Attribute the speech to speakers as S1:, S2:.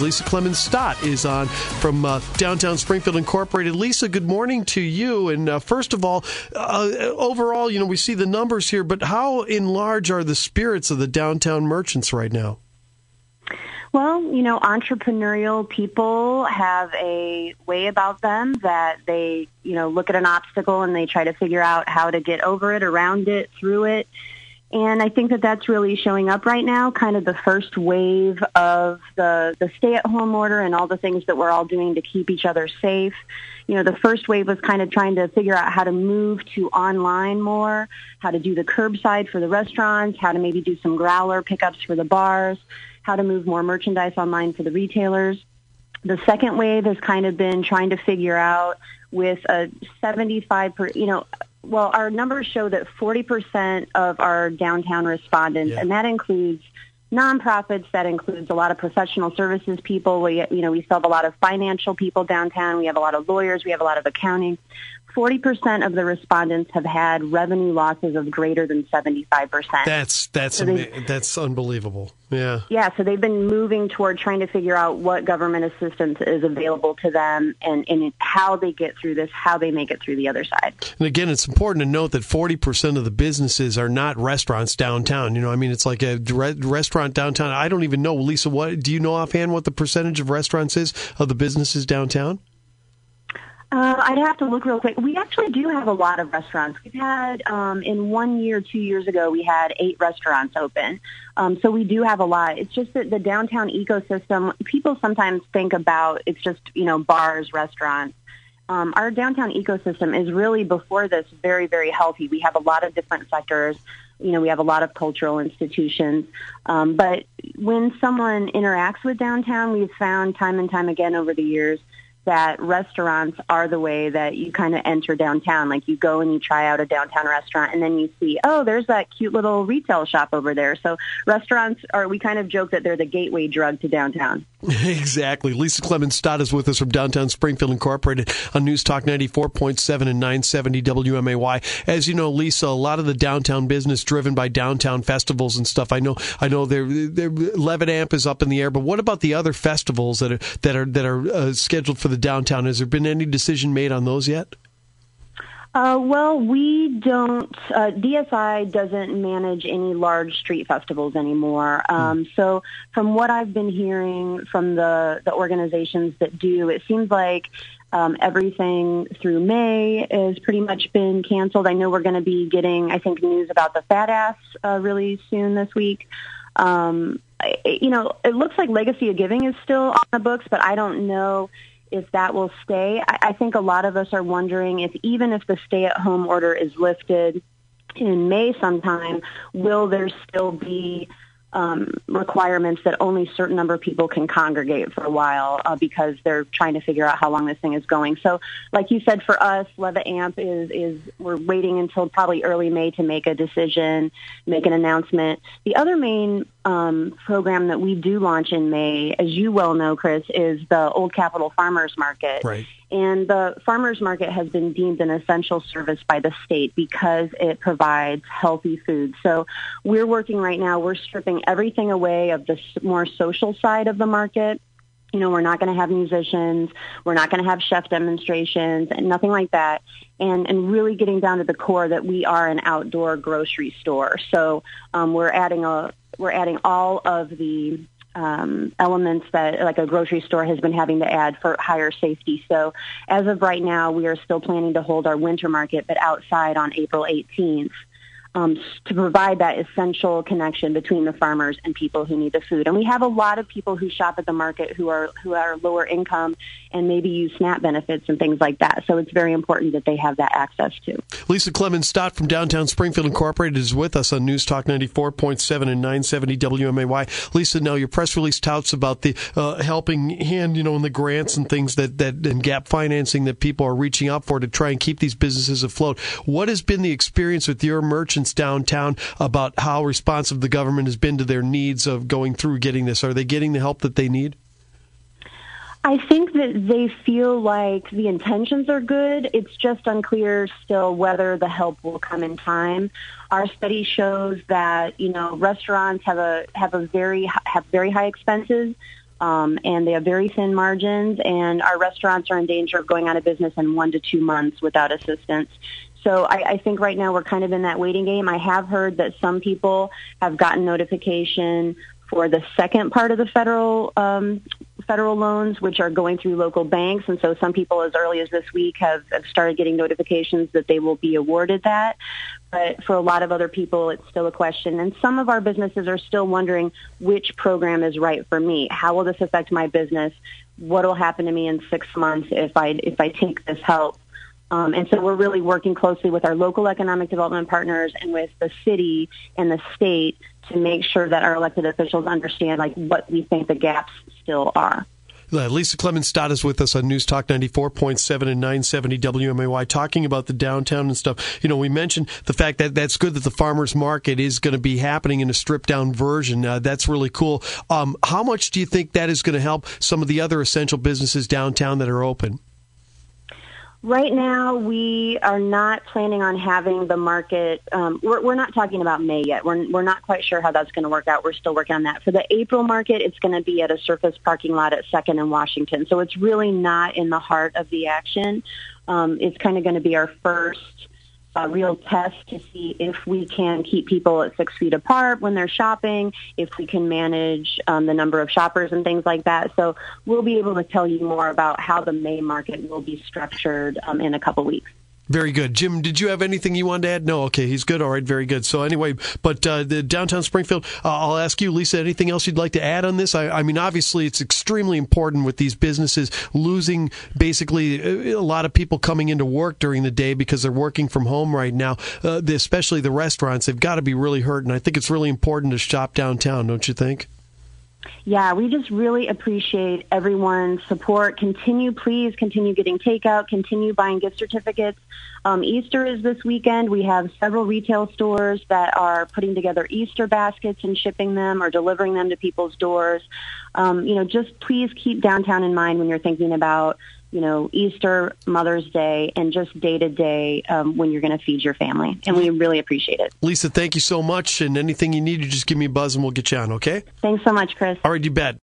S1: Lisa Clemmons Stott is on from uh, downtown Springfield Incorporated. Lisa, good morning to you. And uh, first of all, uh, overall, you know, we see the numbers here, but how in large are the spirits of the downtown merchants right now?
S2: Well, you know, entrepreneurial people have a way about them that they, you know, look at an obstacle and they try to figure out how to get over it, around it, through it. And I think that that's really showing up right now, kind of the first wave of the, the stay-at-home order and all the things that we're all doing to keep each other safe. You know, the first wave was kind of trying to figure out how to move to online more, how to do the curbside for the restaurants, how to maybe do some growler pickups for the bars, how to move more merchandise online for the retailers. The second wave has kind of been trying to figure out with a 75 per, you know, well, our numbers show that 40% of our downtown respondents, yeah. and that includes nonprofits, that includes a lot of professional services people. We, you know, we still have a lot of financial people downtown. We have a lot of lawyers. We have a lot of accounting. 40% of the respondents have had revenue losses of greater than 75%.
S1: That's that's so ama- that's unbelievable. Yeah.
S2: Yeah, so they've been moving toward trying to figure out what government assistance is available to them and, and how they get through this, how they make it through the other side.
S1: And again, it's important to note that 40% of the businesses are not restaurants downtown. You know, I mean, it's like a re- restaurant downtown. I don't even know, Lisa, what do you know offhand what the percentage of restaurants is of the businesses downtown?
S2: Uh, I'd have to look real quick. We actually do have a lot of restaurants. We've had um, in one year, two years ago, we had eight restaurants open. Um, so we do have a lot. It's just that the downtown ecosystem. People sometimes think about it's just you know bars, restaurants. Um, our downtown ecosystem is really before this very very healthy. We have a lot of different sectors. You know, we have a lot of cultural institutions. Um, but when someone interacts with downtown, we've found time and time again over the years that restaurants are the way that you kind of enter downtown. Like you go and you try out a downtown restaurant and then you see, oh, there's that cute little retail shop over there. So restaurants are, we kind of joke that they're the gateway drug to downtown.
S1: exactly. Lisa Clemmons Stott is with us from downtown Springfield Incorporated on News Talk 94.7 and 970 WMAY. As you know, Lisa, a lot of the downtown business driven by downtown festivals and stuff. I know, I know they're, they're Levitt Amp is up in the air, but what about the other festivals that are, that are, that are uh, scheduled for the downtown? Has there been any decision made on those yet?
S2: Uh, well, we don't. Uh, DSI doesn't manage any large street festivals anymore. Um, mm. So, from what I've been hearing from the the organizations that do, it seems like um, everything through May has pretty much been canceled. I know we're going to be getting, I think, news about the Fat Ass uh, really soon this week. Um, you know, it looks like Legacy of Giving is still on the books, but I don't know if that will stay. I, I think a lot of us are wondering if even if the stay-at-home order is lifted in May sometime, will there still be um, requirements that only a certain number of people can congregate for a while uh, because they're trying to figure out how long this thing is going. So, like you said, for us, Levitt Amp is is we're waiting until probably early May to make a decision, make an announcement. The other main um, program that we do launch in May, as you well know, Chris, is the Old Capitol Farmers Market.
S1: Right.
S2: And the farmers market has been deemed an essential service by the state because it provides healthy food. So we're working right now, we're stripping everything away of the more social side of the market. You know, we're not going to have musicians. We're not going to have chef demonstrations and nothing like that. And, and really getting down to the core that we are an outdoor grocery store. So um, we're adding a, we're adding all of the um, elements that like a grocery store has been having to add for higher safety. So as of right now, we are still planning to hold our winter market, but outside on April 18th um, to provide that essential connection between the farmers and people who need the food. And we have a lot of people who shop at the market who are who are lower income and maybe use SNAP benefits and things like that. So it's very important that they have that access too.
S1: Lisa Clemmons Stott from downtown Springfield Incorporated is with us on News Talk 94.7 and 970 WMAY. Lisa, now your press release touts about the uh, helping hand, you know, in the grants and things that, that and gap financing that people are reaching out for to try and keep these businesses afloat. What has been the experience with your merchants? Downtown about how responsive the government has been to their needs of going through getting this. Are they getting the help that they need?
S2: I think that they feel like the intentions are good. It's just unclear still whether the help will come in time. Our study shows that you know restaurants have a have a very have very high expenses. Um, and they have very thin margins, and our restaurants are in danger of going out of business in one to two months without assistance. So I, I think right now we're kind of in that waiting game. I have heard that some people have gotten notification for the second part of the federal um, federal loans, which are going through local banks. And so some people as early as this week have, have started getting notifications that they will be awarded that. But for a lot of other people, it's still a question. And some of our businesses are still wondering which program is right for me. How will this affect my business? What will happen to me in six months if I if I take this help? Um, and so we're really working closely with our local economic development partners and with the city and the state to make sure that our elected officials understand like what we think the gaps still are.
S1: Uh, Lisa Clemmons Stott is with us on News Talk 94.7 and 970 WMAY talking about the downtown and stuff. You know, we mentioned the fact that that's good that the farmer's market is going to be happening in a stripped down version. Uh, that's really cool. Um, how much do you think that is going to help some of the other essential businesses downtown that are open?
S2: Right now, we are not planning on having the market. Um, we're, we're not talking about May yet. We're, we're not quite sure how that's going to work out. We're still working on that. For the April market, it's going to be at a surface parking lot at Second and Washington. So it's really not in the heart of the action. Um, it's kind of going to be our first a real test to see if we can keep people at six feet apart when they're shopping, if we can manage um, the number of shoppers and things like that. So we'll be able to tell you more about how the May market will be structured um, in a couple weeks.
S1: Very good. Jim, did you have anything you wanted to add? No. Okay, he's good. All right, very good. So anyway, but uh, the downtown Springfield, uh, I'll ask you, Lisa, anything else you'd like to add on this? I, I, mean, obviously, it's extremely important with these businesses losing basically uh, a lot of people coming into work during the day because they're working from home right now, uh, especially the restaurants. They've got to be really hurt, and I think it's really important to shop downtown, don't you think?
S2: Yeah, we just really appreciate everyone's support. Continue, please continue getting takeout, continue buying gift certificates. Um, Easter is this weekend. We have several retail stores that are putting together Easter baskets and shipping them or delivering them to people's doors. Um, you know, just please keep downtown in mind when you're thinking about you know, Easter, Mother's Day, and just day to day um, when you're going to feed your family. And we really appreciate it.
S1: Lisa, thank you so much. And anything you need, you just give me a buzz and we'll get you on, okay?
S2: Thanks so much, Chris.
S1: All right, you bet.